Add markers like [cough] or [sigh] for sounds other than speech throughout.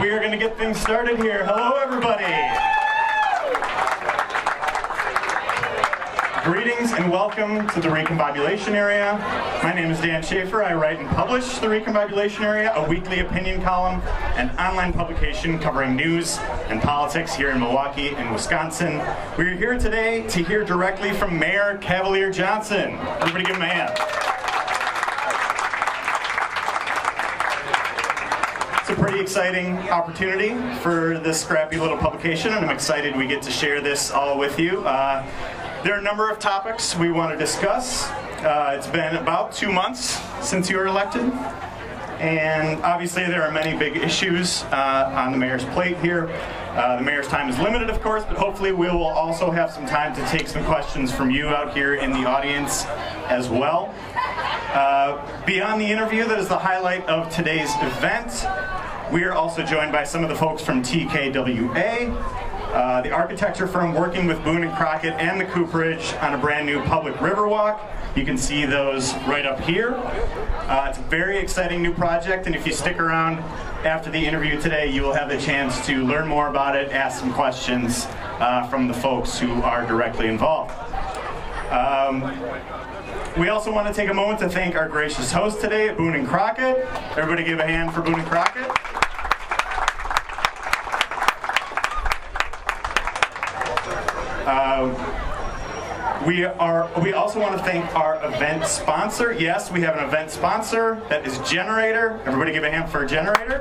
we are going to get things started here. Hello, everybody. Greetings and welcome to the Recombobulation Area. My name is Dan Shafer. I write and publish the Recombobulation Area, a weekly opinion column and online publication covering news and politics here in Milwaukee and Wisconsin. We're here today to hear directly from Mayor Cavalier Johnson. Everybody give him a hand. It's a pretty exciting opportunity for this scrappy little publication, and I'm excited we get to share this all with you. Uh, there are a number of topics we want to discuss. Uh, it's been about two months since you were elected, and obviously there are many big issues uh, on the mayor's plate here. Uh, the mayor's time is limited, of course, but hopefully we will also have some time to take some questions from you out here in the audience as well. Uh, beyond the interview that is the highlight of today's event, we are also joined by some of the folks from TKWA, uh, the architecture firm working with Boone and Crockett and the Cooperage on a brand new public riverwalk. You can see those right up here. Uh, it's a very exciting new project, and if you stick around after the interview today, you will have the chance to learn more about it, ask some questions uh, from the folks who are directly involved. Um, we also want to take a moment to thank our gracious host today Boone and Crockett. Everybody give a hand for Boone and Crockett. Uh, we are. We also want to thank our event sponsor. Yes, we have an event sponsor that is Generator. Everybody, give a hand for Generator.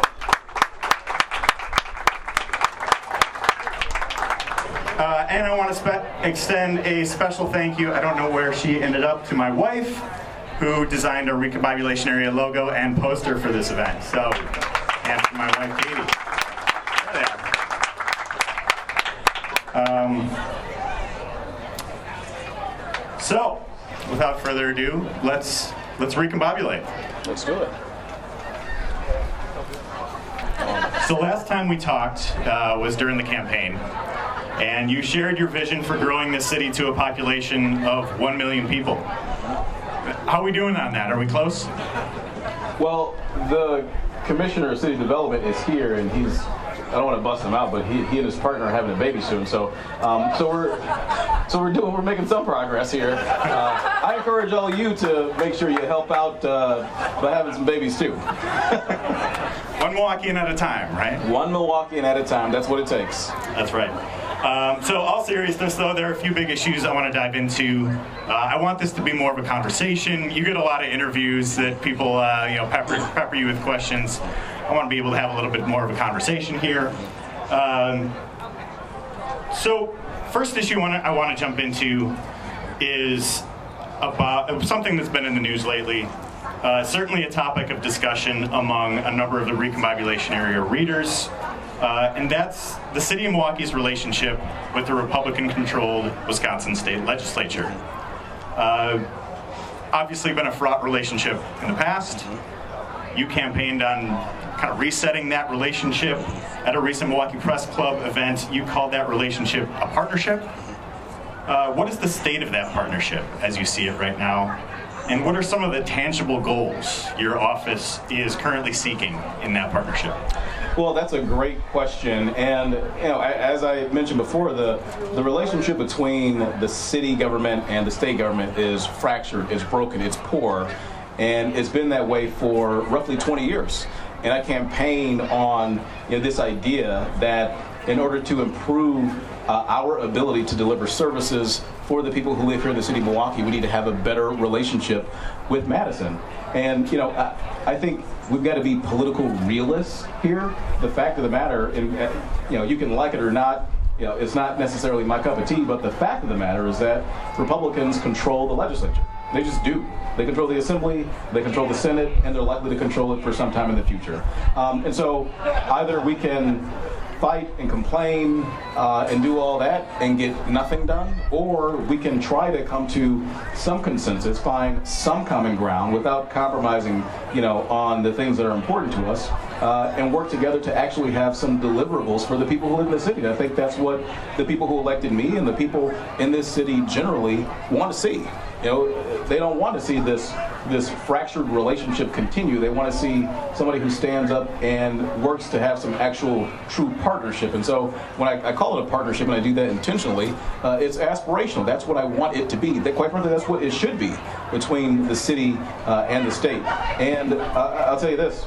Uh, and I want to extend a special thank you. I don't know where she ended up to my wife, who designed our Recombobulation Area logo and poster for this event. So, and for my wife Katie. Um, so, without further ado, let's let's recombobulate. Let's do it. So last time we talked uh, was during the campaign, and you shared your vision for growing this city to a population of one million people. How are we doing on that? Are we close? Well, the commissioner of city development is here, and he's I don't want to bust him out, but he, he and his partner are having a baby soon. So, um, so we're so we're doing we're making some progress here. Uh, I encourage all you to make sure you help out uh, by having some babies too. [laughs] One Milwaukeean at a time, right? One Milwaukeean at a time. That's what it takes. That's right. Um, so, all seriousness, though, there are a few big issues I want to dive into. Uh, I want this to be more of a conversation. You get a lot of interviews that people, uh, you know, pepper, pepper you with questions. I want to be able to have a little bit more of a conversation here. Um, so, first issue I want to jump into is about something that's been in the news lately. Uh, certainly a topic of discussion among a number of the recombobulation area readers, uh, and that's the city of Milwaukee's relationship with the Republican-controlled Wisconsin state legislature. Uh, obviously been a fraught relationship in the past. You campaigned on kind of resetting that relationship. At a recent Milwaukee Press Club event, you called that relationship a partnership. Uh, what is the state of that partnership as you see it right now? And what are some of the tangible goals your office is currently seeking in that partnership? Well, that's a great question, and you know, as I mentioned before, the the relationship between the city government and the state government is fractured, it's broken, it's poor, and it's been that way for roughly 20 years and I campaigned on you know, this idea that in order to improve uh, our ability to deliver services for the people who live here in the city of Milwaukee, we need to have a better relationship with Madison. And you know, I, I think we've got to be political realists here. The fact of the matter, and uh, you know, you can like it or not. You know, it's not necessarily my cup of tea, but the fact of the matter is that Republicans control the legislature. They just do. They control the Assembly, they control the Senate, and they're likely to control it for some time in the future. Um, and so either we can fight and complain uh, and do all that and get nothing done, or we can try to come to some consensus, find some common ground without compromising, you know, on the things that are important to us, uh, and work together to actually have some deliverables for the people who live in the city. I think that's what the people who elected me and the people in this city generally want to see. You know, they don't want to see this this fractured relationship continue. They want to see somebody who stands up and works to have some actual true partnership. And so when I, I call it a partnership, and I do that intentionally, uh, it's aspirational. That's what I want it to be. That, quite frankly, that's what it should be between the city uh, and the state. And uh, I'll tell you this.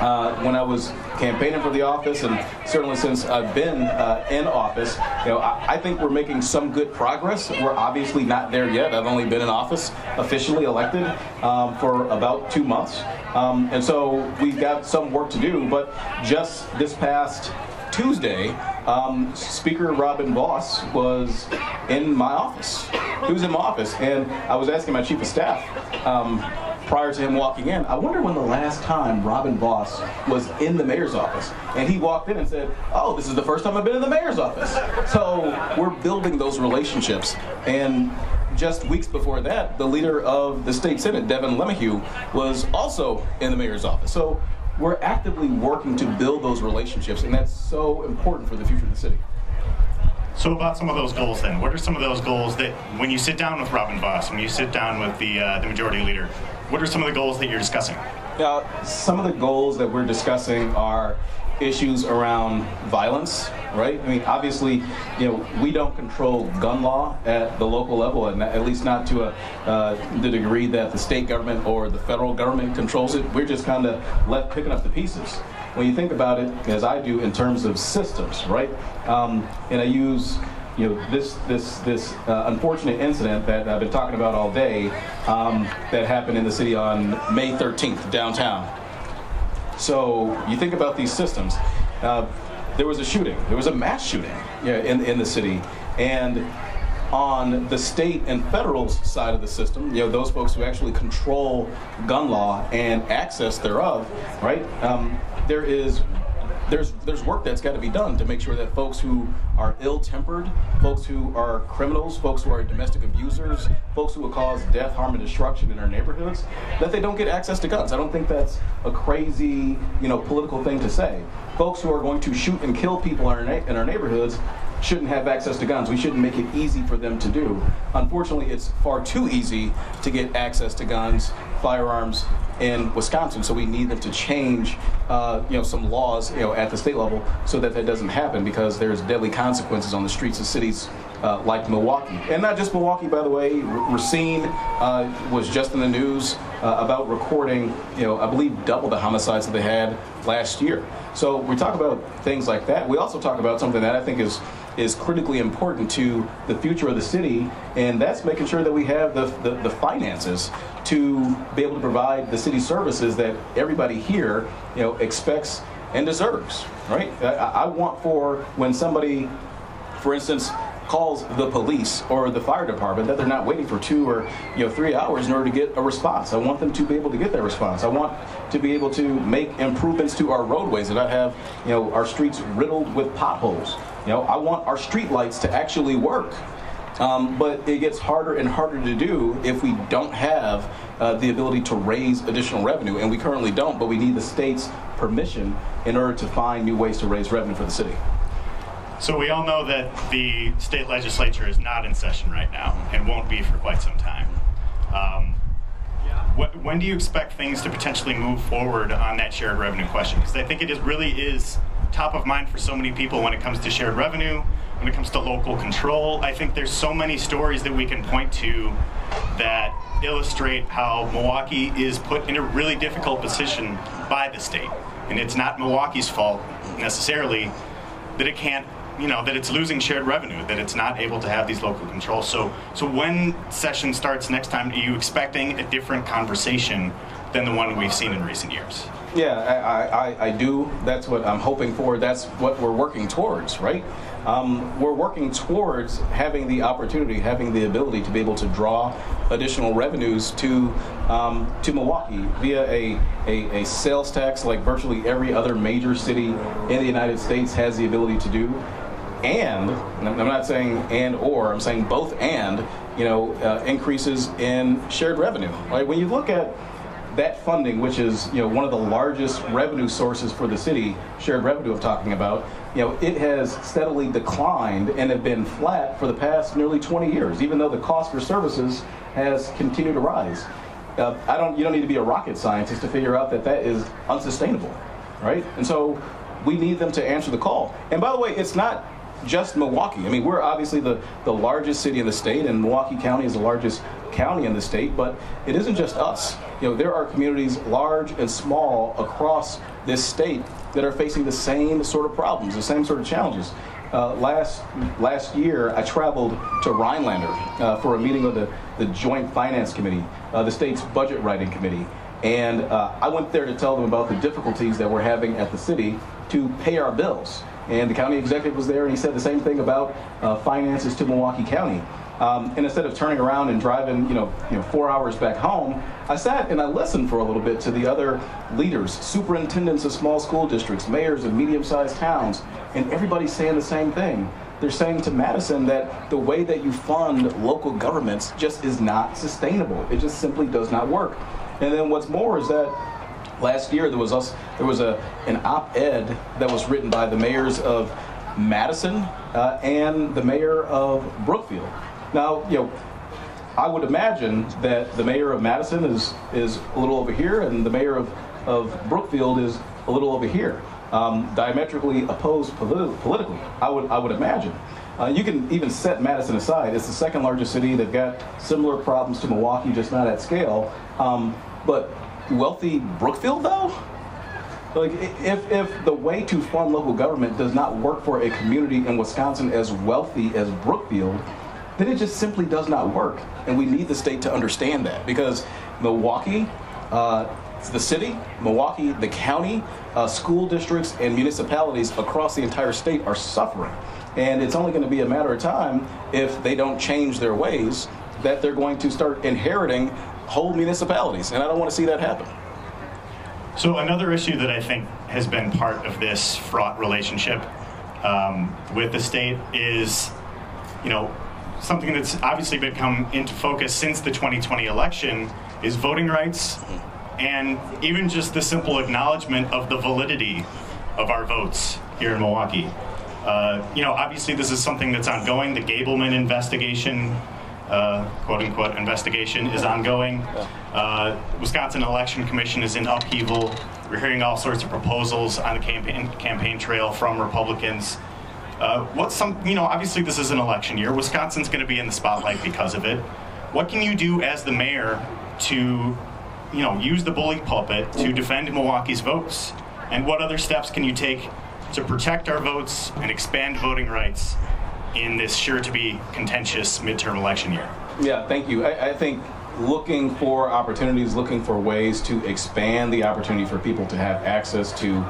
Uh, when I was campaigning for the office, and certainly since I've been uh, in office, you know, I, I, think we're making some good progress. We're obviously not there yet. I've only been in office, officially elected, um, for about two months, um, and so we've got some work to do. But just this past Tuesday, um, Speaker Robin Vos was in my office. He was in my office, and I was asking my chief of staff um, prior to him walking in, I wonder when the last time Robin Vos was in the mayor's office. And he walked in and said, Oh, this is the first time I've been in the mayor's office. So we're building those relationships. And just weeks before that, the leader of the state senate, Devin LeMahieu, was also in the mayor's office. So we're actively working to build those relationships, and that's so important for the future of the city. So about some of those goals then, what are some of those goals that when you sit down with Robin Vos, when you sit down with the, uh, the majority leader, what are some of the goals that you're discussing? Yeah, some of the goals that we're discussing are issues around violence, right? I mean, obviously, you know, we don't control gun law at the local level, and at least not to a, uh, the degree that the state government or the federal government controls it. We're just kind of left picking up the pieces. When you think about it, as I do, in terms of systems, right? Um, and I use you know, this this this uh, unfortunate incident that I've been talking about all day um, that happened in the city on May 13th downtown. So you think about these systems. Uh, there was a shooting. There was a mass shooting in in the city, and on the state and federal side of the system, you know, those folks who actually control gun law and access thereof, right? Um, there is there's there's work that's got to be done to make sure that folks who are ill-tempered, folks who are criminals, folks who are domestic abusers, folks who will cause death, harm, and destruction in our neighborhoods, that they don't get access to guns. I don't think that's a crazy, you know, political thing to say. Folks who are going to shoot and kill people in our, in our neighborhoods shouldn't have access to guns. We shouldn't make it easy for them to do. Unfortunately, it's far too easy to get access to guns, firearms, in Wisconsin. So we need them to change, uh, you know, some laws, you know, at the state level so that that doesn't happen because there's deadly consequences on the streets of cities uh, like Milwaukee. And not just Milwaukee, by the way. Racine uh, was just in the news uh, about recording, you know, I believe double the homicides that they had last year. So we talk about things like that. We also talk about something that I think is is critically important to the future of the city, and that's making sure that we have the, the, the finances to be able to provide the city services that everybody here, you know, expects and deserves, right? I, I want for when somebody, for instance, calls the police or the fire department that they're not waiting for two or you know three hours in order to get a response. I want them to be able to get that response. I want to be able to make improvements to our roadways and not have you know our streets riddled with potholes. You know, I want our street lights to actually work. Um, but it gets harder and harder to do if we don't have uh, the ability to raise additional revenue, and we currently don't. But we need the state's permission in order to find new ways to raise revenue for the city. So we all know that the state legislature is not in session right now and won't be for quite some time. Um, what, when do you expect things to potentially move forward on that shared revenue question? Because I think it is, really is top of mind for so many people when it comes to shared revenue, when it comes to local control. I think there's so many stories that we can point to that illustrate how Milwaukee is put in a really difficult position by the state. And it's not Milwaukee's fault necessarily that it can't you know that it's losing shared revenue that it's not able to have these local controls so so when session starts next time are you expecting a different conversation than the one we've seen in recent years yeah I, I, I do that's what i'm hoping for that's what we're working towards right um, we're working towards having the opportunity, having the ability to be able to draw additional revenues to um, to Milwaukee via a, a, a, sales tax like virtually every other major city in the United States has the ability to do. And I'm not saying and or, I'm saying both and, you know, uh, increases in shared revenue. Right? When you look at that funding, which is you know one of the largest revenue sources for the city, shared revenue I'm talking about, you know, it has steadily declined and have been flat for the past nearly 20 years, even though the cost for services has continued to rise. Uh, I don't. You don't need to be a rocket scientist to figure out that that is unsustainable, right? And so we need them to answer the call. And by the way, it's not just Milwaukee. I mean, we're obviously the, the largest city in the state, and Milwaukee County is the largest county in the state, but it isn't just us. You know, there are communities large and small across this state that are facing the same sort of problems, the same sort of challenges. Uh, last last year, I traveled to Rhinelander uh, for a meeting of the, the Joint Finance Committee, uh, the state's budget writing committee, and uh, I went there to tell them about the difficulties that we're having at the city to pay our bills. And the county executive was there, and he said the same thing about uh, finances to Milwaukee County. Um, and instead of turning around and driving, you know, you know, four hours back home, I sat and I listened for a little bit to the other leaders, superintendents of small school districts, mayors of medium-sized towns, and everybody's saying the same thing. They're saying to Madison that the way that you fund local governments just is not sustainable. It just simply does not work. And then what's more is that last year there was us there was a an op-ed that was written by the mayors of Madison uh, and the mayor of Brookfield. Now, you know, I would imagine that the mayor of Madison is is a little over here, and the mayor of, of Brookfield is a little over here, um, diametrically opposed politi- politically. I would I would imagine. Uh, you can even set Madison aside. It's the second largest city. They've got similar problems to Milwaukee, just not at scale. Um, but wealthy Brookfield, though? Like, if, if the way to fund local government does not work for a community in Wisconsin as wealthy as Brookfield, then it just simply does not work. And we need the state to understand that because Milwaukee, uh, the city, Milwaukee, the county, uh, school districts, and municipalities across the entire state are suffering. And it's only going to be a matter of time if they don't change their ways that they're going to start inheriting whole municipalities. And I don't want to see that happen. So another issue that I think has been part of this fraught relationship um, with the state is, you know, something that's obviously become into focus since the 2020 election is voting rights and even just the simple acknowledgement of the validity of our votes here in Milwaukee. Uh, you know, obviously this is something that's ongoing. The Gableman investigation uh, quote unquote investigation is ongoing. Uh, Wisconsin Election Commission is in upheaval. We're hearing all sorts of proposals on the campaign campaign trail from Republicans. Uh, what's some, you know, obviously this is an election year. Wisconsin's going to be in the spotlight because of it. What can you do as the mayor to, you know, use the bully pulpit to defend Milwaukee's votes? And what other steps can you take to protect our votes and expand voting rights in this sure to be contentious midterm election year? Yeah, thank you. I, I, think looking for opportunities, looking for ways to expand the opportunity for people to have access to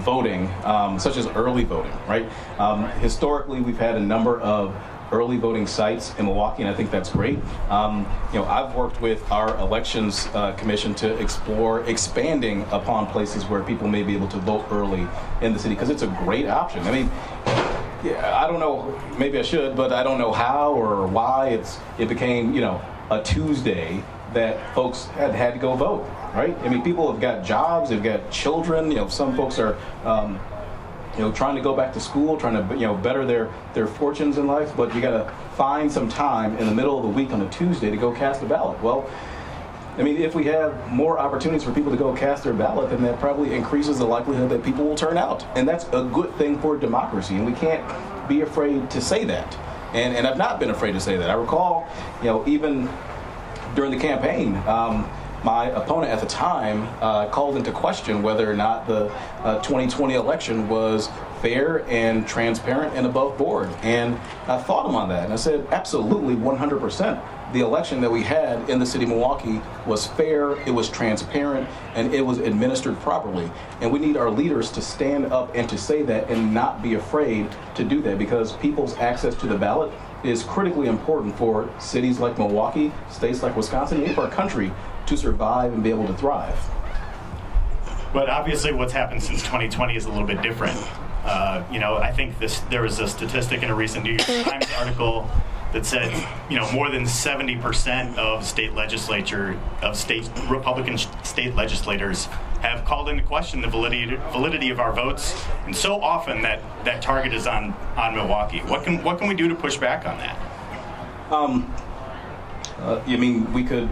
voting, um, such as early voting, right? Um, historically, we've had a number of early voting sites in Milwaukee, and I think that's great. Um, you know, I've worked with our elections uh, commission to explore expanding upon places where people may be able to vote early in the city because it's a great option. I mean, yeah, I don't know. Maybe I should, but I don't know how or why it's it became you know a Tuesday that folks had had to go vote. Right? I mean, people have got jobs, they've got children. You know, some folks are. Um, you know, trying to go back to school, trying to you know better their their fortunes in life, but you got to find some time in the middle of the week on a Tuesday to go cast a ballot. Well, I mean, if we have more opportunities for people to go cast their ballot, then that probably increases the likelihood that people will turn out. And that's a good thing for democracy, and we can't be afraid to say that. And, and I've not been afraid to say that. I recall, you know, even during the campaign, um, my opponent at the time uh, called into question whether or not the uh, 2020 election was fair and transparent and above board. And I fought him on that. And I said, absolutely, 100% the election that we had in the city of Milwaukee was fair, it was transparent, and it was administered properly. And we need our leaders to stand up and to say that and not be afraid to do that because people's access to the ballot is critically important for cities like Milwaukee, states like Wisconsin, and for our country to survive and be able to thrive. But obviously, what's happened since 2020 is a little bit different. Uh, you know, I think this there was a statistic in a recent New York Times article that said, you know, more than 70% of state legislature, of state Republican state legislators have called into question the validity, validity of our votes, and so often that that target is on on Milwaukee. What can what can we do to push back on that? Um, uh, I mean, we could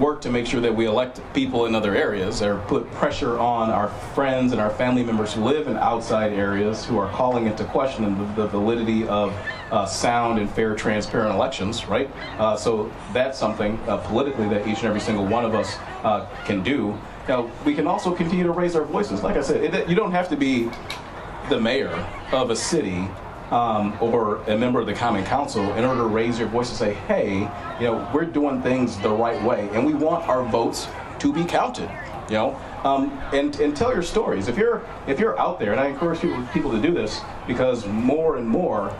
work to make sure that we elect people in other areas or put pressure on our friends and our family members who live in outside areas who are calling into question the, the validity of uh, sound and fair, transparent elections, right? Uh, so that's something uh, politically that each and every single one of us uh, can do. Now, we can also continue to raise our voices. Like I said, it, you don't have to be the mayor of a city um, or a member of the Common Council in order to raise your voice and say, hey, you know, we're doing things the right way, and we want our votes to be counted. You know, um, and and tell your stories. If you're if you're out there, and I encourage people, people to do this because more and more,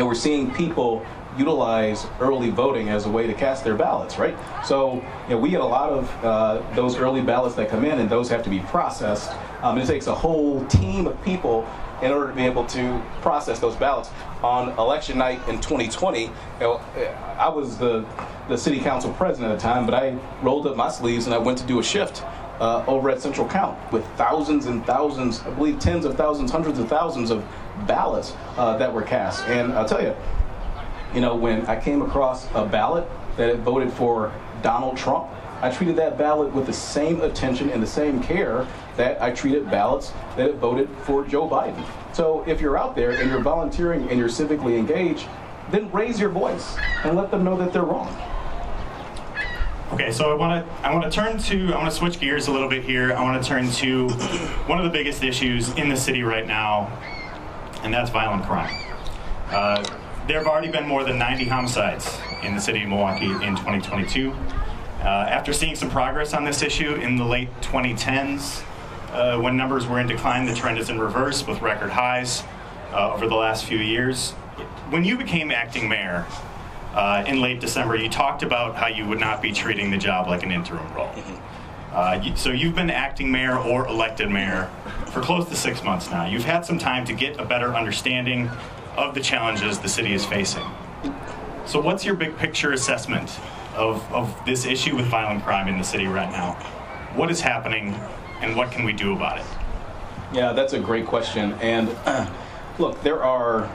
know, we're seeing people utilize early voting as a way to cast their ballots, right? So, you know, we get a lot of uh, those early ballots that come in, and those have to be processed. Um, it takes a whole team of people in order to be able to process those ballots. On election night in 2020, you know, I was the, the city council president at the time, but I rolled up my sleeves and I went to do a shift uh, over at Central Count with thousands and thousands, I believe tens of thousands, hundreds of thousands of ballots uh, that were cast. And I'll tell you, you know, when I came across a ballot that voted for Donald Trump, I treated that ballot with the same attention and the same care that I treated ballots that voted for Joe Biden. So if you're out there and you're volunteering and you're civically engaged, then raise your voice and let them know that they're wrong. Okay, so I want to I want to turn to I want to switch gears a little bit here. I want to turn to one of the biggest issues in the city right now, and that's violent crime. Uh, there have already been more than 90 homicides in the city of Milwaukee in 2022. Uh, after seeing some progress on this issue in the late 2010s, uh, when numbers were in decline, the trend is in reverse with record highs uh, over the last few years. When you became acting mayor uh, in late December, you talked about how you would not be treating the job like an interim role. Uh, so you've been acting mayor or elected mayor for close to six months now. You've had some time to get a better understanding of the challenges the city is facing. So, what's your big picture assessment of, of this issue with violent crime in the city right now? What is happening? and what can we do about it? Yeah, that's a great question. And uh, [clears throat] look, there are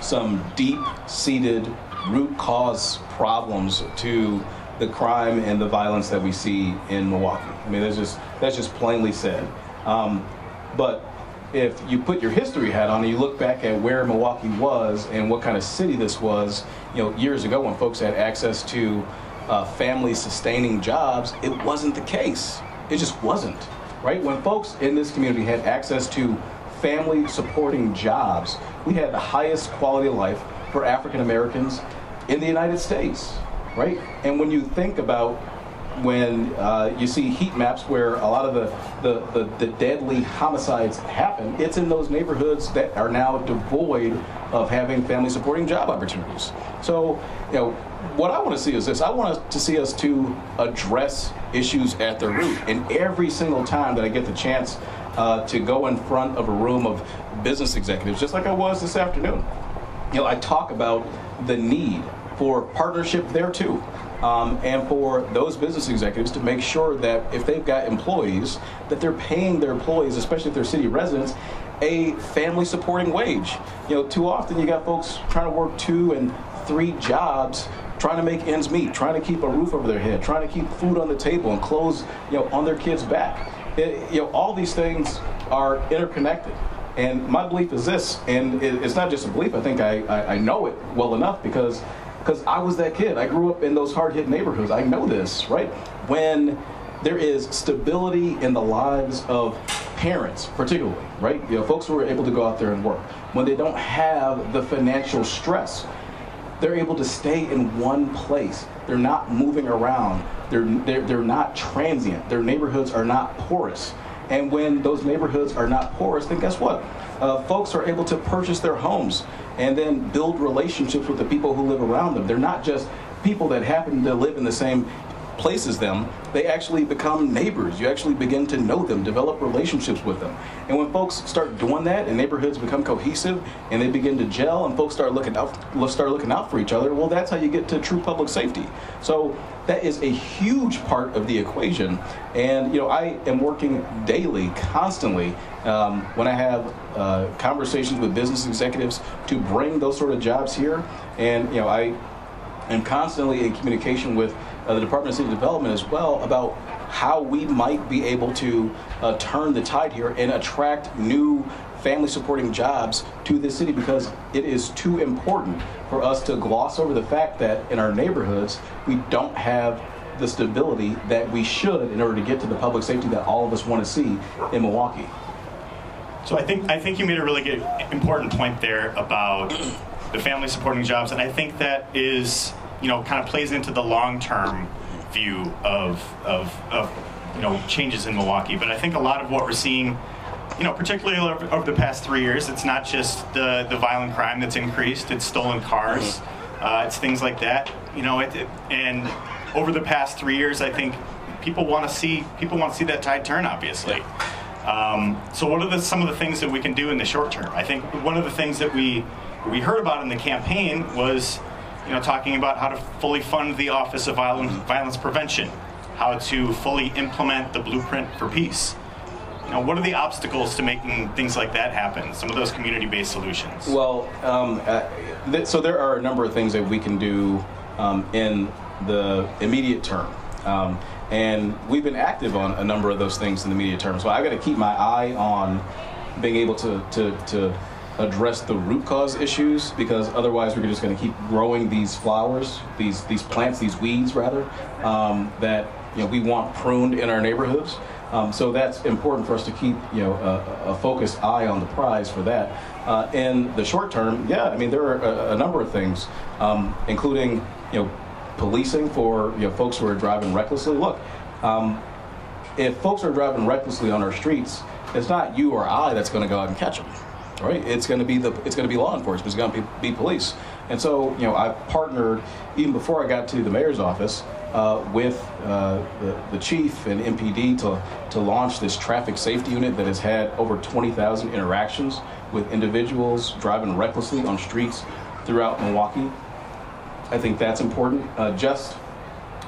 some deep seated root cause problems to the crime and the violence that we see in Milwaukee. I mean, that's just that's just plainly said. Um, but if you put your history hat on and you look back at where Milwaukee was and what kind of city this was, you know, years ago when folks had access to uh, family sustaining jobs, it wasn't the case. It just wasn't, right? When folks in this community had access to family supporting jobs, we had the highest quality of life for African Americans in the United States, right? And when you think about when uh, you see heat maps where a lot of the, the, the, the, deadly homicides happen, it's in those neighborhoods that are now devoid of having family supporting job opportunities. So, you know, what I want to see is this. I want to see us to address issues at the root. And every single time that I get the chance uh, to go in front of a room of business executives, just like I was this afternoon, you know, I talk about the need for partnership there too. Um, and for those business executives to make sure that if they've got employees, that they're paying their employees, especially if they're city residents, a family supporting wage. You know, too often you got folks trying to work two and three jobs trying to make ends meet, trying to keep a roof over their head, trying to keep food on the table and clothes, you know, on their kids' back. It, you know, all these things are interconnected. And my belief is this, and it, it's not just a belief. I think I, I, I know it well enough because because I was that kid. I grew up in those hard hit neighborhoods. I know this, right? When there is stability in the lives of parents, particularly, right? You know, folks who are able to go out there and work. When they don't have the financial stress they're able to stay in one place. They're not moving around. They're, they're, they're not transient. Their neighborhoods are not porous. And when those neighborhoods are not porous, then guess what? Uh, folks are able to purchase their homes and then build relationships with the people who live around them. They're not just people that happen to live in the same places them, they actually become neighbors. You actually begin to know them, develop relationships with them. And when folks start doing that and neighborhoods become cohesive and they begin to gel and folks start looking out start looking out for each other, well that's how you get to true public safety. So that is a huge part of the equation. And you know, I am working daily, constantly, um, when I have uh, conversations with business executives to bring those sort of jobs here. And you know, I am constantly in communication with uh, the Department of City Development as well about how we might be able to uh, turn the tide here and attract new family supporting jobs to this city because it is too important for us to gloss over the fact that in our neighborhoods we don't have the stability that we should in order to get to the public safety that all of us want to see in Milwaukee. So I think I think you made a really good important point there about the family supporting jobs, and I think that is you know kind of plays into the long term view of, of of you know changes in Milwaukee. But I think a lot of what we're seeing, you know, particularly over, over the past three years, it's not just the the violent crime that's increased; it's stolen cars, uh, it's things like that. You know, it, it and over the past three years, I think people want to see people want to see that tide turn. Obviously. Um, so what are the, some of the things that we can do in the short term? I think one of the things that we we heard about in the campaign was, you know, talking about how to fully fund the Office of Violence, Violence Prevention, how to fully implement the Blueprint for Peace. You know, what are the obstacles to making things like that happen? Some of those community-based solutions. Well, um, uh, th- so there are a number of things that we can do um, in the immediate term. Um, and we've been active on a number of those things in the immediate term. So I've got to keep my eye on being able to, to, to address the root cause issues because otherwise we're just going to keep growing these flowers, these, these plants, these weeds rather, um, that you know, we want pruned in our neighborhoods. Um, so that's important for us to keep you know a, a focused eye on the prize for that. Uh, in the short term, yeah, I mean there are a, a number of things, um, including you know policing for you know folks who are driving recklessly. Look, um, if folks are driving recklessly on our streets, it's not you or I that's going to go out and catch them, right? It's going to be the it's going to be law enforcement. It's going to be, be police. And so you know I partnered even before I got to the mayor's office uh, with uh, the, the, chief and MPD to, to launch this traffic safety unit that has had over 20,000 interactions with individuals driving recklessly on streets throughout Milwaukee. I think that's important. Uh, just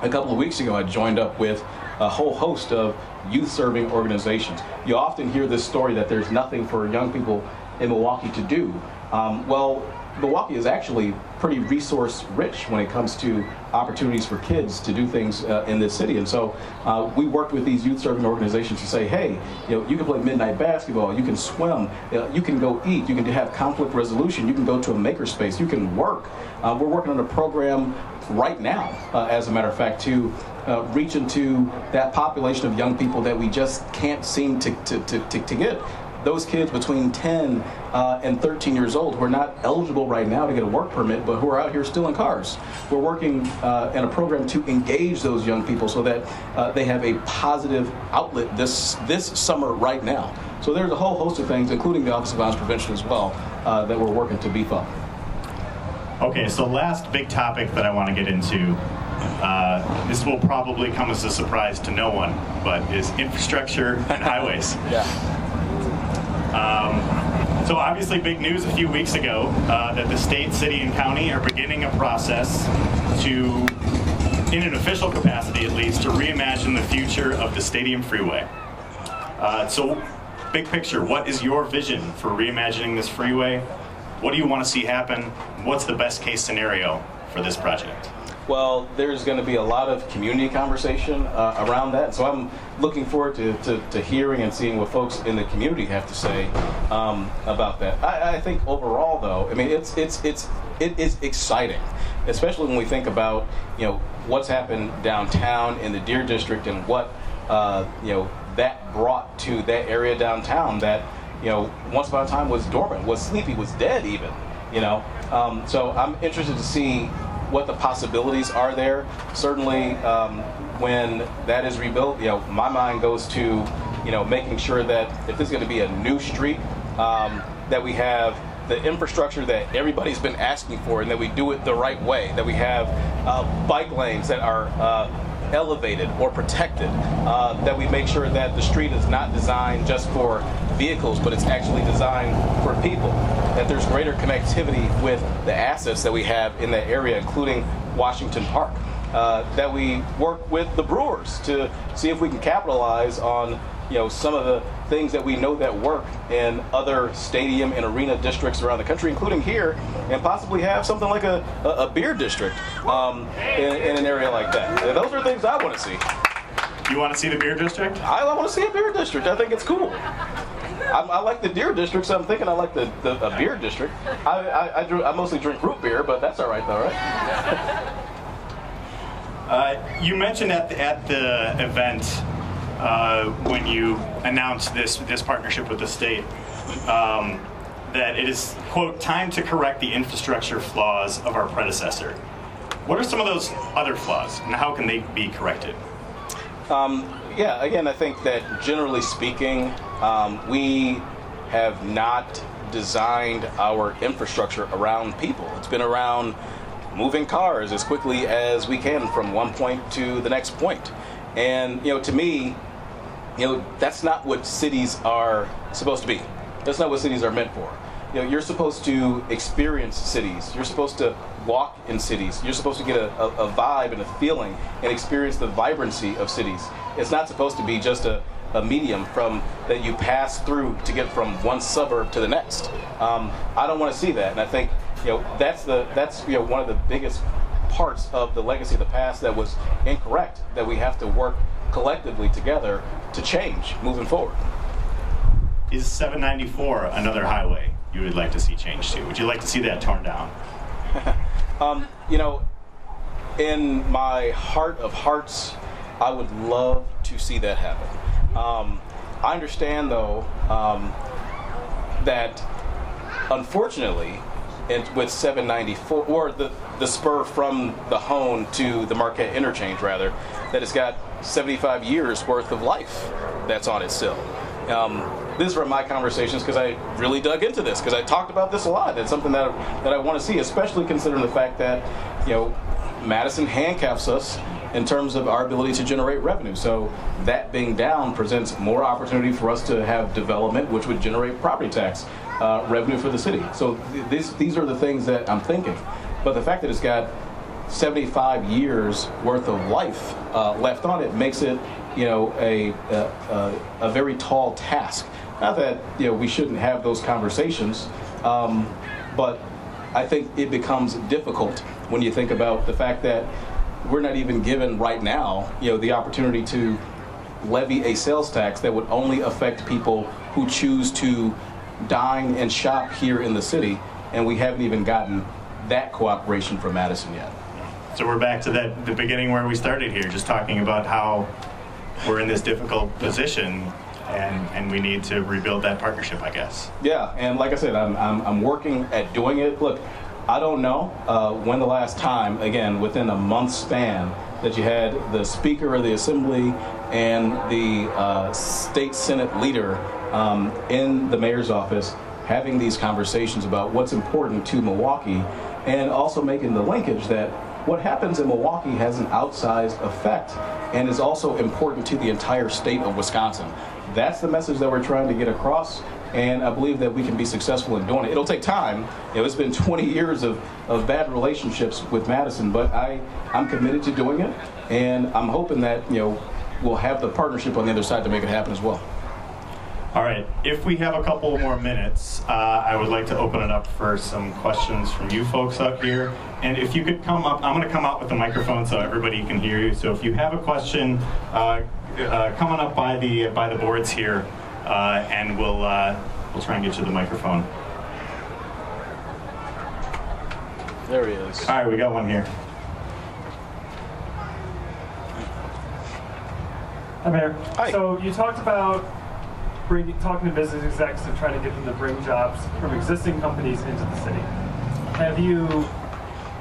a couple of weeks ago, I joined up with a whole host of youth serving organizations. You often hear this story that there's nothing for young people in Milwaukee to do. Um, well, Milwaukee is actually pretty resource rich when it comes to opportunities for kids to do things uh, in this city. And so uh, we worked with these youth serving organizations to say, hey, you know, you can play midnight basketball, you can swim, uh, you can go eat, you can have conflict resolution, you can go to a makerspace, you can work. Uh, we're working on a program right now, uh, as a matter of fact, to uh, reach into that population of young people that we just can't seem to, to, to, to, to get those kids between 10 uh, and 13 years old who are not eligible right now to get a work permit, but who are out here stealing cars. We're working uh, in a program to engage those young people so that uh, they have a positive outlet this this summer right now. So there's a whole host of things, including the Office of Violence Prevention as well, uh, that we're working to beef up. Okay, so last big topic that I want to get into. Uh, this will probably come as a surprise to no one, but is infrastructure and highways. [laughs] yeah. Um, so obviously big news a few weeks ago uh, that the state, city, and county are beginning a process to, in an official capacity at least, to reimagine the future of the Stadium Freeway. Uh, so big picture, what is your vision for reimagining this freeway? What do you want to see happen? What's the best case scenario for this project? Well, there's going to be a lot of community conversation uh, around that. So I'm looking forward to, to, to, hearing and seeing what folks in the community have to say um, about that. I, I, think overall, though, I mean, it's it's it's it is exciting, especially when we think about you know what's happened downtown in the Deer District and what uh, you know that brought to that area downtown that you know once upon a time was dormant, was sleepy, was dead even. You know, um, so I'm interested to see what the possibilities are there. Certainly, um, when that is rebuilt, you know, my mind goes to, you know, making sure that if this is going to be a new street, um, that we have the infrastructure that everybody's been asking for, and that we do it the right way. That we have uh, bike lanes that are uh, elevated or protected. Uh, that we make sure that the street is not designed just for vehicles, but it's actually designed for people. That there's greater connectivity with the assets that we have in that area, including Washington Park. uh, that we work with the Brewers to see if we can capitalize on you know some of the things that we know that work in other stadium and arena districts around the country, including here, and possibly have something like a, a, a beer district um, in, in, an area like that. And those are things I want to see. You want to see the beer district? I, I want to see a beer district. I think it's cool. I, I, like the deer district, so I'm thinking I like the, the beer district. I, I, I, I, mostly drink root beer, but that's all right, though, right? [laughs] uh, you mentioned at the, at the event uh, when you announced this this partnership with the state um, that it is quote time to correct the infrastructure flaws of our predecessor. What are some of those other flaws, and how can they be corrected? Um, yeah, again, I think that generally speaking, um, we have not designed our infrastructure around people. It's been around moving cars as quickly as we can from one point to the next point. And you know, to me, you know, that's not what cities are supposed to be. That's not what cities are meant for. You know, you're supposed to experience cities. You're supposed to walk in cities. You're supposed to get a, a, a vibe and a feeling and experience the vibrancy of cities. It's not supposed to be just a, a medium from that you pass through to get from one suburb to the next. Um, I don't want to see that, and I think you know that's the that's you know one of the biggest parts of the legacy of the past that was incorrect that we have to work collectively together to change moving forward. Is 794 another highway you would like to see changed to? Would you like to see that torn down? [laughs] um, you know, in my heart of hearts, I would love to see that happen. Um, I understand, though, um, that unfortunately, with 794, or the, the spur from the Hoan to the Marquette interchange, rather, that it's got 75 years worth of life that's on it still. Um, these were my conversations because I really dug into this because I talked about this a lot. It's something that that I want to see, especially considering the fact that you know Madison handcuffs us in terms of our ability to generate revenue. So that being down presents more opportunity for us to have development, which would generate property tax uh, revenue for the city. So th- this, these are the things that I'm thinking. But the fact that it's got 75 years worth of life uh, left on it makes it, you know, a, a, a, very tall task. Not that you know we shouldn't have those conversations, um, but I think it becomes difficult when you think about the fact that we're not even given right now, you know, the opportunity to levy a sales tax that would only affect people who choose to dine and shop here in the city, and we haven't even gotten that cooperation from Madison yet. So we're back to that the beginning where we started here, just talking about how we're in this difficult position and, and we need to rebuild that partnership, I guess. Yeah, and like I said, I'm, I'm, I'm working at doing it. Look, I don't know uh, when the last time, again, within a month span, that you had the Speaker of the Assembly and the uh, State Senate leader um, in the mayor's office having these conversations about what's important to Milwaukee and also making the linkage that what happens in Milwaukee has an outsized effect and is also important to the entire state of Wisconsin. That's the message that we're trying to get across, and I believe that we can be successful in doing it. It'll take time. You know, it's been [laughs] 20 years of, of bad relationships with Madison, but I, I'm committed to doing it, and I'm hoping that, you know, we'll have the partnership on the other side to make it happen as well. All right, if we have a couple more minutes, uh, I would like to open it up for some questions from you folks up here. And if you could come up, I'm going to come out with the microphone so everybody can hear you. So if you have a question, uh, uh, coming up by the by the boards here, uh, and we'll uh, we'll try and get you the microphone. There he is. All right, we got one here. Hi, Mayor. Hi. So you talked about talking to business execs and trying to get them to bring jobs from existing companies into the city. Have you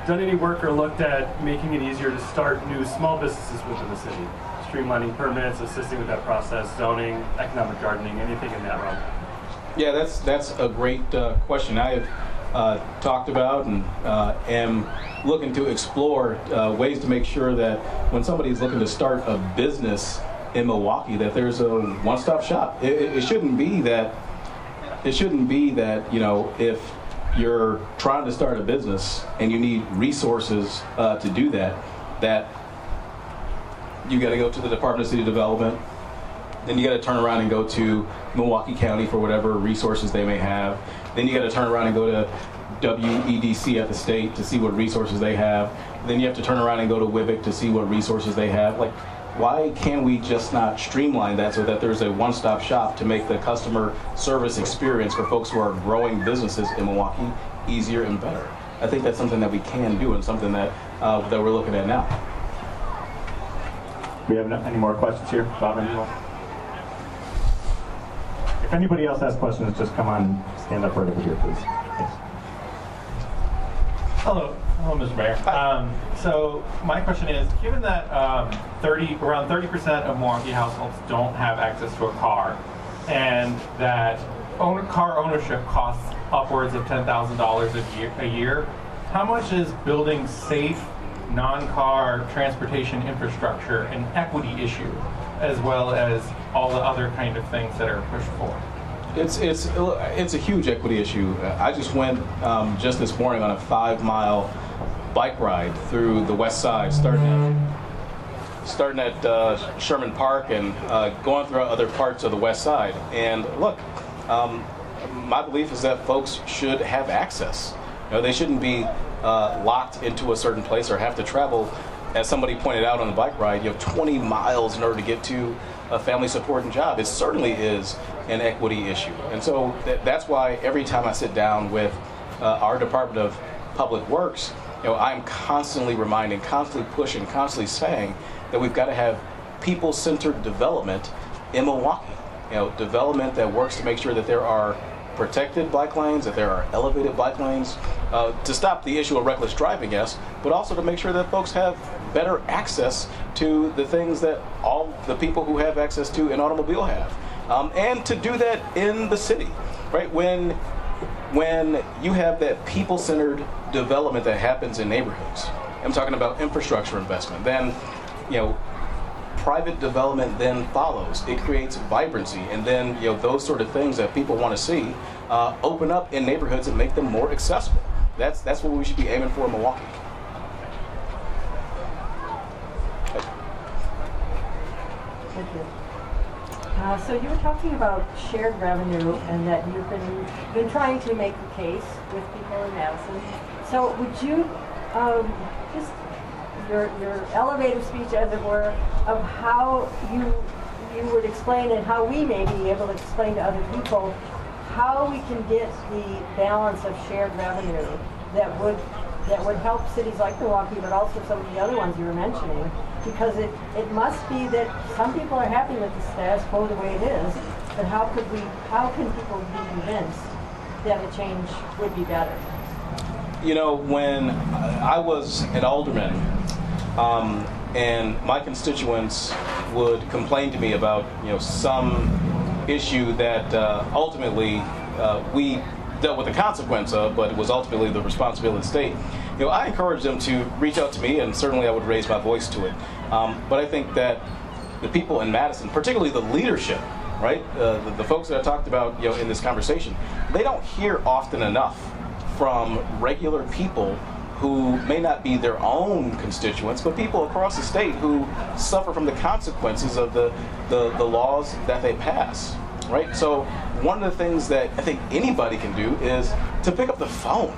done any work or looked at making it easier to start new small businesses within the city? Streamlining permits, assisting with that process, zoning, economic gardening, anything in that realm? Yeah, that's that's a great uh, question. I have uh, talked about and uh, am looking to explore uh, ways to make sure that when somebody is looking to start a business in Milwaukee that there's a one-stop shop. It, it, it, shouldn't be that. It shouldn't be that you know if you're trying to start a business and you need resources uh, to do that, that you got to go to the Department of City Development. Then you got to turn around and go to Milwaukee County for whatever resources they may have. Then you got to turn around and go to WEDC at the state to see what resources they have. Then you have to turn around and go to WWBIC to see what resources they have. Like, why can we just not streamline that so that there's a one-stop shop to make the customer service experience for folks who are growing businesses in Milwaukee easier and better? I think that's something that we can do and something that uh, that we're looking at now. We have no- any more questions here? Bob, anyone? If anybody else has questions, just come on, and stand up right over here, please. Yes. Hello, hello, Mr. Mayor. Um, so my question is, given that um, 30, around 30% of Milwaukee households don't have access to a car, and that own, car ownership costs upwards of $10,000 a year, a year, how much is building safe, non-car transportation infrastructure an equity issue, as well as all the other kind of things that are pushed for? It's it's it's a huge equity issue. I just went um, just this morning on a five mile bike ride through the west side, starting at starting at uh, Sherman Park and uh, going through other parts of the west side. And look, um, my belief is that folks should have access. You know, they shouldn't be uh, locked into a certain place or have to travel. As somebody pointed out on the bike ride, you have 20 miles in order to get to a family supporting job. It certainly is an equity issue. And so th- that's why every time I sit down with uh, our Department of Public Works, you know, I'm constantly reminding, constantly pushing, constantly saying that we've got to have people-centered development in Milwaukee. You know, development that works to make sure that there are protected bike lanes, that there are elevated bike lanes, uh, to stop the issue of reckless driving, yes, but also to make sure that folks have better access to the things that all the people who have access to an automobile have. Um, and to do that in the city, right? When when you have that people-centered development that happens in neighborhoods, I'm talking about infrastructure investment, then you know private development then follows. It creates vibrancy, and then you know those sort of things that people want to see uh, open up in neighborhoods and make them more accessible. That's that's what we should be aiming for in Milwaukee. Thank you. Uh, So you were talking about shared revenue and that you've been, been trying to make the case with people in Madison. So would you, um, just, your, your elevator speech as it were, of how you, you would explain and how we may be able to explain to other people how we can get the balance of shared revenue that would that would help cities like Milwaukee, but also some of the other ones you were mentioning, because it, it must be that some people are happy with the status quo the way it is, but how could we, how can people be convinced that a change would be better? You know, when I was an alderman, um, and my constituents would complain to me about you know some issue that uh, ultimately uh, we dealt with the consequence of, but it was ultimately the responsibility of the state. You know, I encouraged them to reach out to me, and certainly I would raise my voice to it. Um, but I think that the people in Madison, particularly the leadership, right, uh, the, the folks that I talked about, you know, in this conversation, they don't hear often enough from regular people who may not be their own constituents, but people across the state who suffer from the consequences of the, the, the laws that they pass. Right? So one of the things that I think anybody can do is to pick up the phone.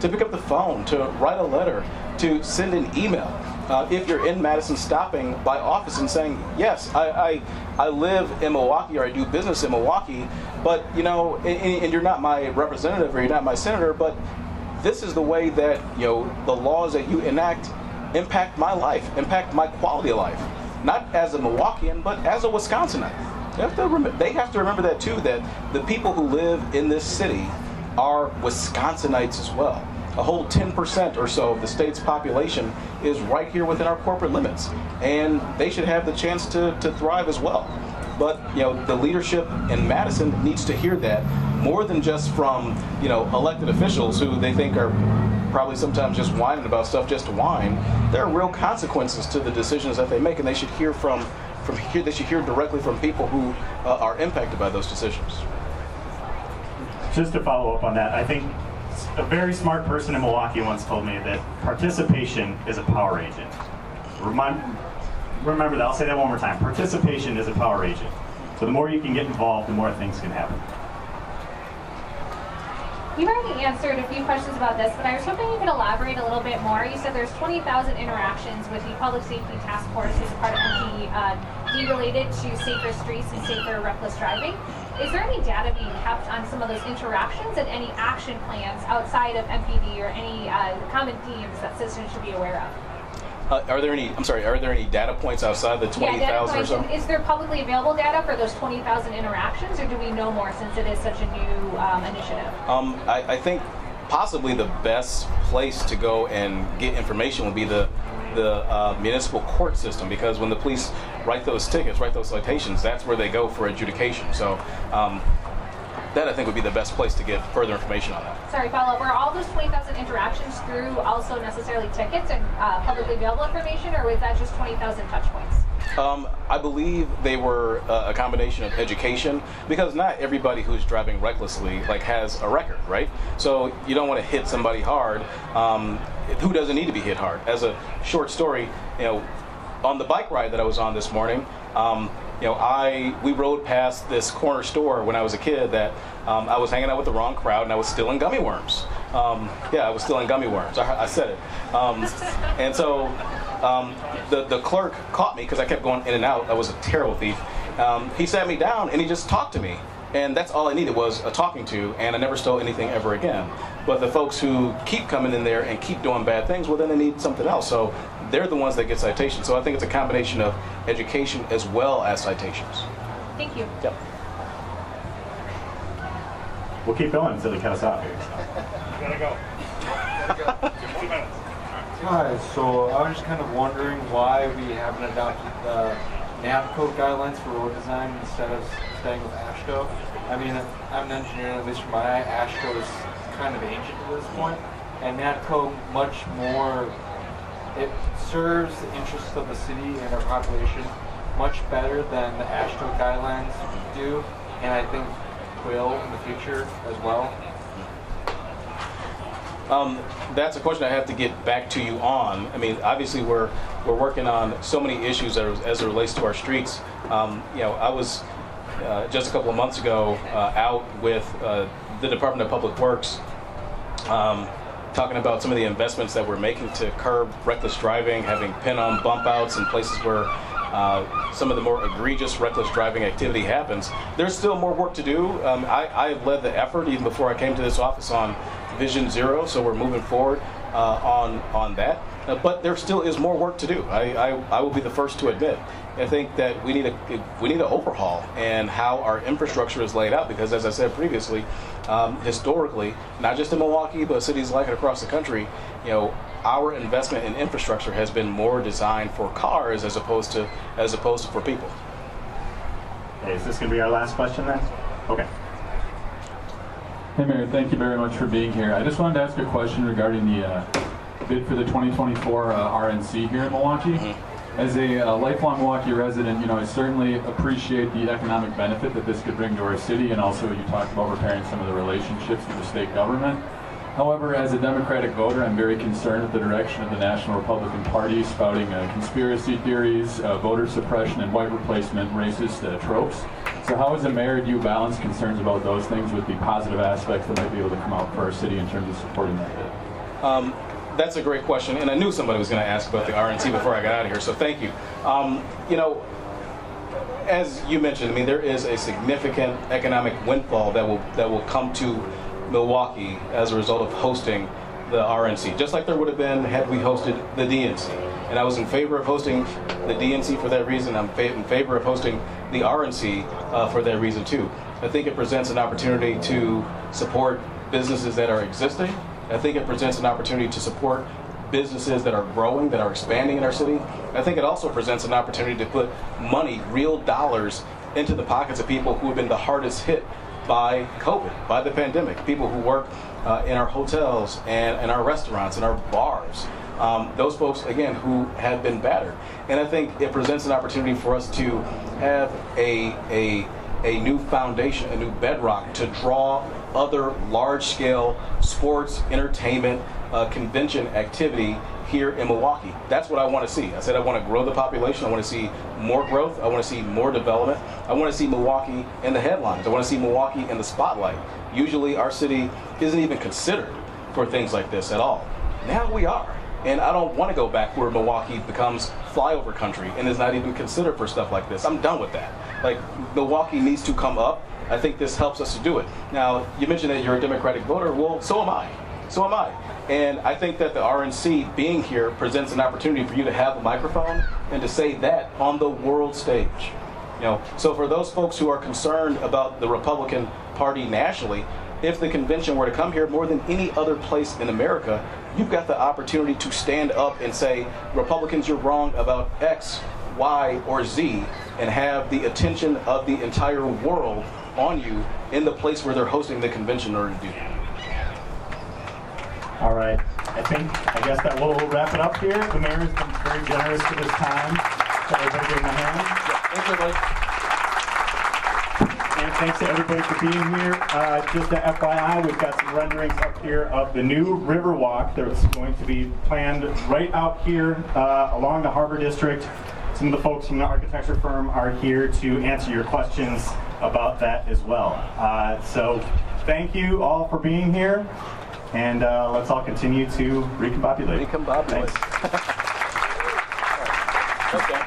To pick up the phone, to write a letter, to send an email. Uh, if you're in Madison, stopping by office and saying, "Yes, I, I, I live in Milwaukee or I do business in Milwaukee, but you know, and, and you're not my representative or you're not my senator, but this is the way that you know the laws that you enact impact my life, impact my quality of life, not as a Milwaukeean, but as a Wisconsinite. They have to, they have to remember that too. That the people who live in this city are Wisconsinites as well. A whole 10% or so of the state's population is right here within our corporate limits, and they should have the chance to, to thrive as well. But you know, the leadership in Madison needs to hear that more than just from you know elected officials who they think are probably sometimes just whining about stuff just to whine. There are real consequences to the decisions that they make, and they should hear from from here. They should hear directly from people who uh, are impacted by those decisions. Just to follow up on that, I think a very smart person in Milwaukee once told me that participation is a power agent. Remind, remember that. I'll say that one more time. Participation is a power agent. So the more you can get involved, the more things can happen. You've already answered a few questions about this, but I was hoping you could elaborate a little bit more. You said there's 20,000 interactions with the Public Safety Task Force as part of MPD uh, related to safer streets and safer reckless driving. Is there any data being kept on some of those interactions and any action plans outside of MPD or any uh, common themes that citizens should be aware of? Uh, are there any? I'm sorry. Are there any data points outside the twenty thousand Yeah, thousand or so? Is there publicly available data for those 20,000 interactions, or do we know more since it is such a new um, initiative? Um, I, I think possibly the best place to go and get information would be the the uh, municipal court system because when the police write those tickets, write those citations, that's where they go for adjudication. So um, that I think would be the best place to get further information on that. Sorry, follow up. Were all those 20,000 interactions through also necessarily tickets and uh, publicly available information, or was that just 20,000 touch points? Um, I believe they were uh, a combination of education because not everybody who's driving recklessly like has a record, right? So you don't want to hit somebody hard um, who doesn't need to be hit hard. As a short story, you know, on the bike ride that I was on this morning, um, you know, I we rode past this corner store when I was a kid that um, I was hanging out with the wrong crowd and I was stealing gummy worms. Um, yeah, I was stealing gummy worms. I, I said it. Um, and so um, the the clerk caught me because I kept going in and out. I was a terrible thief. Um, he sat me down and he just talked to me. And that's all I needed was a talking to, and I never stole anything ever again. But the folks who keep coming in there and keep doing bad things, well, then they need something else. So they're the ones that get citations. So I think it's a combination of education as well as citations. Thank you. Yep. We'll keep going until they cut us off here. Hi, so I was just kind of wondering why we haven't adopted the NACTO guidelines for road design instead of staying with AASHTO. I mean, I'm an engineer, at least from my eye, AASHTO is kind of ancient at this point, and NACTO much more, it serves the interests of the city and our population much better than the AASHTO guidelines do, and I think will in the future as well. Um, that's a question I have to get back to you on. I mean, obviously we're we're working on so many issues as, as it relates to our streets. Um, you know, I was uh, just a couple of months ago uh, out with uh, the Department of Public Works, um, talking about some of the investments that we're making to curb reckless driving, having pin-on bump outs in places where uh, some of the more egregious reckless driving activity happens. There's still more work to do. Um, I, I led the effort even before I came to this office on Vision Zero, so we're moving forward uh, on on that. Uh, but there still is more work to do. I, I, I will be the first to admit. I think that we need a we need an overhaul and how our infrastructure is laid out because, as I said previously, um, historically, not just in Milwaukee but cities like it across the country, you know, our investment in infrastructure has been more designed for cars as opposed to as opposed to for people. Is this going to be our last question then? Okay. Hey, Mayor, thank you very much for being here. I just wanted to ask a question regarding the uh, bid for the 2024 uh, RNC here in Milwaukee. As a uh, lifelong Milwaukee resident, you know, I certainly appreciate the economic benefit that this could bring to our city, and also you talked about repairing some of the relationships with the state government. However, as a Democratic voter, I'm very concerned with the direction of the National Republican Party spouting uh, conspiracy theories, uh, voter suppression, and white replacement racist uh, tropes. So how, as a mayor, do you balance concerns about those things with the positive aspects that might be able to come out for our city in terms of supporting that? Um, that's a great question, and I knew somebody was going to ask about the RNC before I got out of here, so thank you. Um, you know, as you mentioned, I mean, there is a significant economic windfall that will that will come to Milwaukee as a result of hosting the RNC, just like there would have been had we hosted the DNC. And I was in favor of hosting the DNC for that reason. I'm in favor of hosting the RNC uh, for that reason too. I think it presents an opportunity to support businesses that are existing. I think it presents an opportunity to support businesses that are growing, that are expanding in our city. I think it also presents an opportunity to put money, real dollars, into the pockets of people who have been the hardest hit by COVID, by the pandemic. People who work uh, in our hotels and in our restaurants and our bars. Um, those folks, again, who have been battered. And I think it presents an opportunity for us to have a, a, a new foundation, a new bedrock to draw other large scale sports, entertainment, uh, convention activity here in Milwaukee. That's what I want to see. I said I want to grow the population. I want to see more growth. I want to see more development. I want to see Milwaukee in the headlines. I want to see Milwaukee in the spotlight. Usually our city isn't even considered for things like this at all. Now we are. And I don't want to go back where Milwaukee becomes flyover country and is not even considered for stuff like this. I'm done with that. Like, Milwaukee needs to come up. I think this helps us to do it. Now, you mentioned that you're a Democratic voter. Well, so am I. So am I. And I think that the RNC being here presents an opportunity for you to have a microphone and to say that on the world stage. You know, so for those folks who are concerned about the Republican Party nationally, if the convention were to come here more than any other place in America, you've got the opportunity to stand up and say, Republicans, you're wrong about X, Y, or Z, and have the attention of the entire world on you in the place where they're hosting the convention in order to do that. All right. I think, I guess that will wrap it up here. The mayor has been very generous for this time. So everybody give him a hand. Thanks, everybody. Thanks to everybody for being here. Uh, just a FYI, we've got some renderings up here of the new Riverwalk that's going to be planned right out here uh, along the Harbor District. Some of the folks from the architecture firm are here to answer your questions about that as well. Uh, so thank you all for being here. And uh, let's all continue to recombobulate. Recombobulate. Thanks. [laughs] Okay.